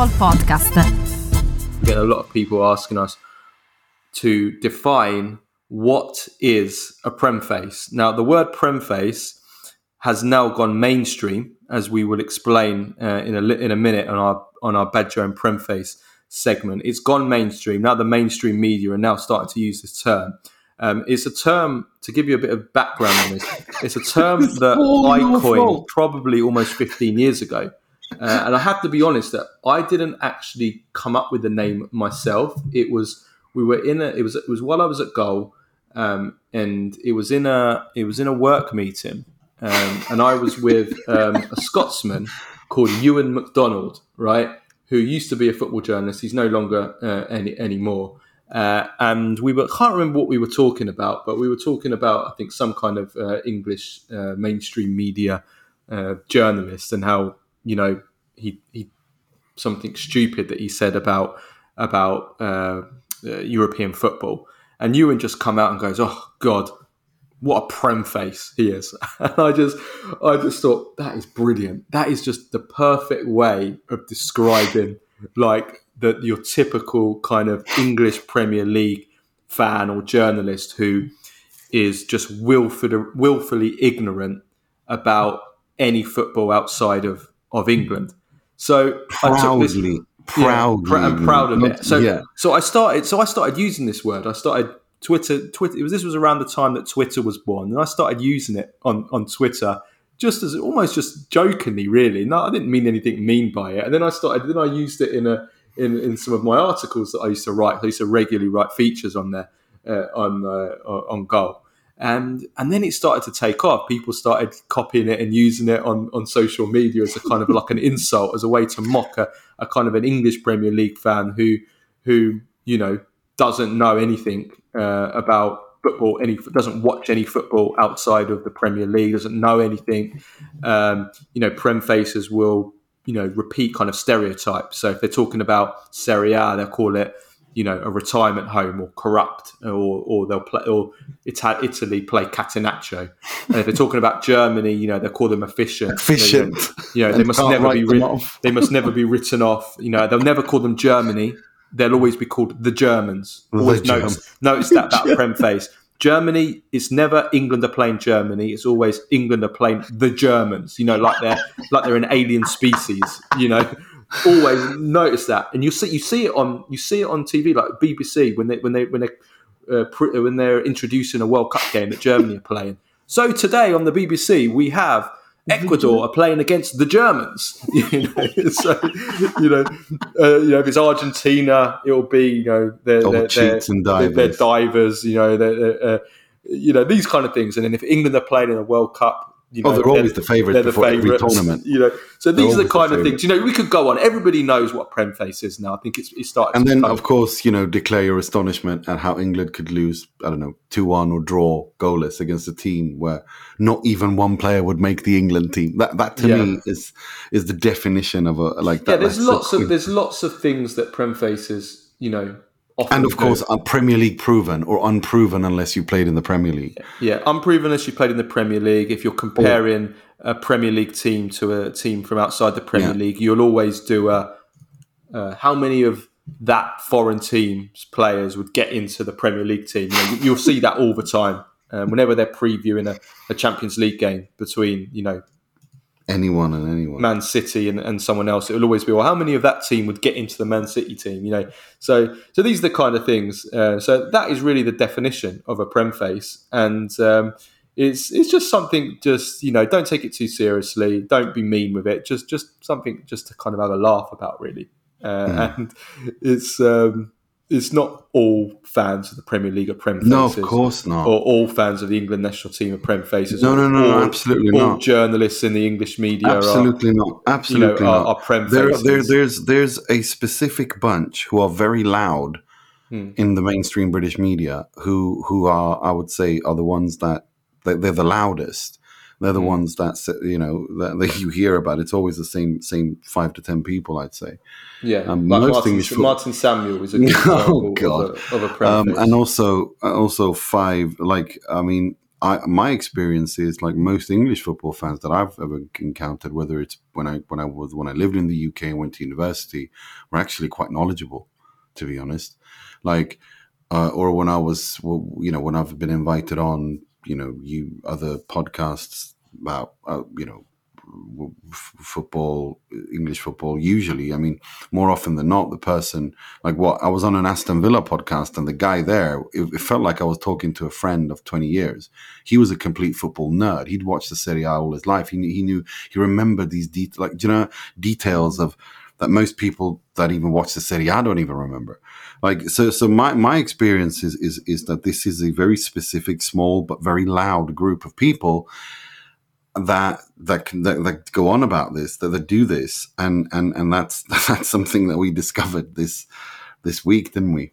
Football Podcast. Get a lot of people asking us to define what is a prem face. Now, the word prem face has now gone mainstream, as we will explain uh, in a in a minute on our on our Badger and prem face segment. It's gone mainstream now. The mainstream media are now starting to use this term. Um, it's a term to give you a bit of background on this. It's a term that I coined probably almost 15 years ago. Uh, and I have to be honest that I didn't actually come up with the name myself. It was we were in a it was it was while I was at goal, um, and it was in a it was in a work meeting, um, and I was with um, a Scotsman called Ewan McDonald, right, who used to be a football journalist. He's no longer uh, any anymore. Uh, and we were can't remember what we were talking about, but we were talking about I think some kind of uh, English uh, mainstream media uh, journalist and how you know he he something stupid that he said about about uh, European football, and Ewan just come out and goes, "Oh God, what a prem face he is," and I just I just thought that is brilliant. That is just the perfect way of describing like the your typical kind of English Premier League fan or journalist who is just willfully, willfully ignorant about any football outside of, of England. So proudly, this, proudly, yeah, I'm proud of it. So, yeah. so I started. So I started using this word. I started Twitter. Twitter. It was, this was around the time that Twitter was born, and I started using it on on Twitter just as almost just jokingly, really. No, I didn't mean anything mean by it. And then I started. Then I used it in a in, in some of my articles that I used to write. I used to regularly write features on there uh, on uh, on goal, and and then it started to take off. People started copying it and using it on, on social media as a kind of like an insult, as a way to mock a, a kind of an English Premier League fan who who you know doesn't know anything uh, about football, any doesn't watch any football outside of the Premier League, doesn't know anything. Um, you know, prem faces will you know repeat kind of stereotypes. So if they're talking about Serie A, they'll call it you know a retirement home or corrupt, or or they'll play or Italy play catenaccio. And if they're talking about Germany, you know they'll call them efficient. Efficient. You know, you know they must never be ri- they must never be written off. You know they'll never call them Germany. They'll always be called the Germans. Always the notice, Germ- notice that that prem face. Germany, it's never England are playing Germany. It's always England are playing the Germans. You know, like they're like they're an alien species. You know, always notice that, and you see you see it on you see it on TV like BBC when they when they when they uh, when they're introducing a World Cup game that Germany are playing. So today on the BBC we have Ecuador are playing against the Germans. You know, so you know, uh, you know, if it's Argentina, it'll be you know they're, they're, they're, divers. divers. You know, they're, uh, you know these kind of things. And then if England are playing in a World Cup, you oh, know, oh, they're, they're always the favourites before the every tournament. You know, so these are the kind the of things. You know, we could go on. Everybody knows what prem face is now. I think it's, it's starting. And then, of course, you know, declare your astonishment at how England could lose. I don't know, two one or draw goalless against a team where not even one player would make the England team. That that to yeah. me is is the definition of a like. That, yeah, there's lots of there's lots of things that prem faces. You know, and of course, are Premier League proven or unproven unless you played in the Premier League. Yeah, unproven unless you played in the Premier League. If you're comparing a Premier League team to a team from outside the Premier yeah. League, you'll always do a uh, how many of that foreign team's players would get into the Premier League team. You will see that all the time. Um, whenever they're previewing a, a Champions League game between you know anyone and anyone. Man City and, and someone else. It will always be, well, how many of that team would get into the Man City team? You know, so so these are the kind of things. Uh, so that is really the definition of a prem face, and um, it's it's just something. Just you know, don't take it too seriously. Don't be mean with it. Just just something just to kind of have a laugh about, really. Uh, mm. And it's. Um, it's not all fans of the Premier League are Prem faces. No, of course not. Or all fans of the England national team are Prem faces. No, no, no, all, absolutely all not. journalists in the English media absolutely are, not. Absolutely you know, not. Are, are Prem there, faces. There, there's there's a specific bunch who are very loud hmm. in the mainstream British media who who are I would say are the ones that they're the loudest they're the mm. ones that you know that, that, you hear about. It's always the same same five to ten people, I'd say. Yeah, um, like most Martin, Martin Samuel is a good oh god of a, of a um, and also also five like I mean I, my experience is like most English football fans that I've ever encountered, whether it's when I when I was when I lived in the UK and went to university, were actually quite knowledgeable, to be honest. Like, uh, or when I was, you know, when I've been invited on, you know, you other podcasts about, uh, you know, football, English football. Usually, I mean, more often than not, the person like what I was on an Aston Villa podcast, and the guy there, it, it, felt like I was talking to a friend of twenty years. He was a complete football nerd. He'd watched the Serie A all his life. He he knew he remembered these de- like you know details of that most people that even watch the Serie A don't even remember. Like so, so my my experience is is is that this is a very specific, small but very loud group of people that that can that, that, go on about this that, that do this and and and that's that's something that we discovered this this week didn't we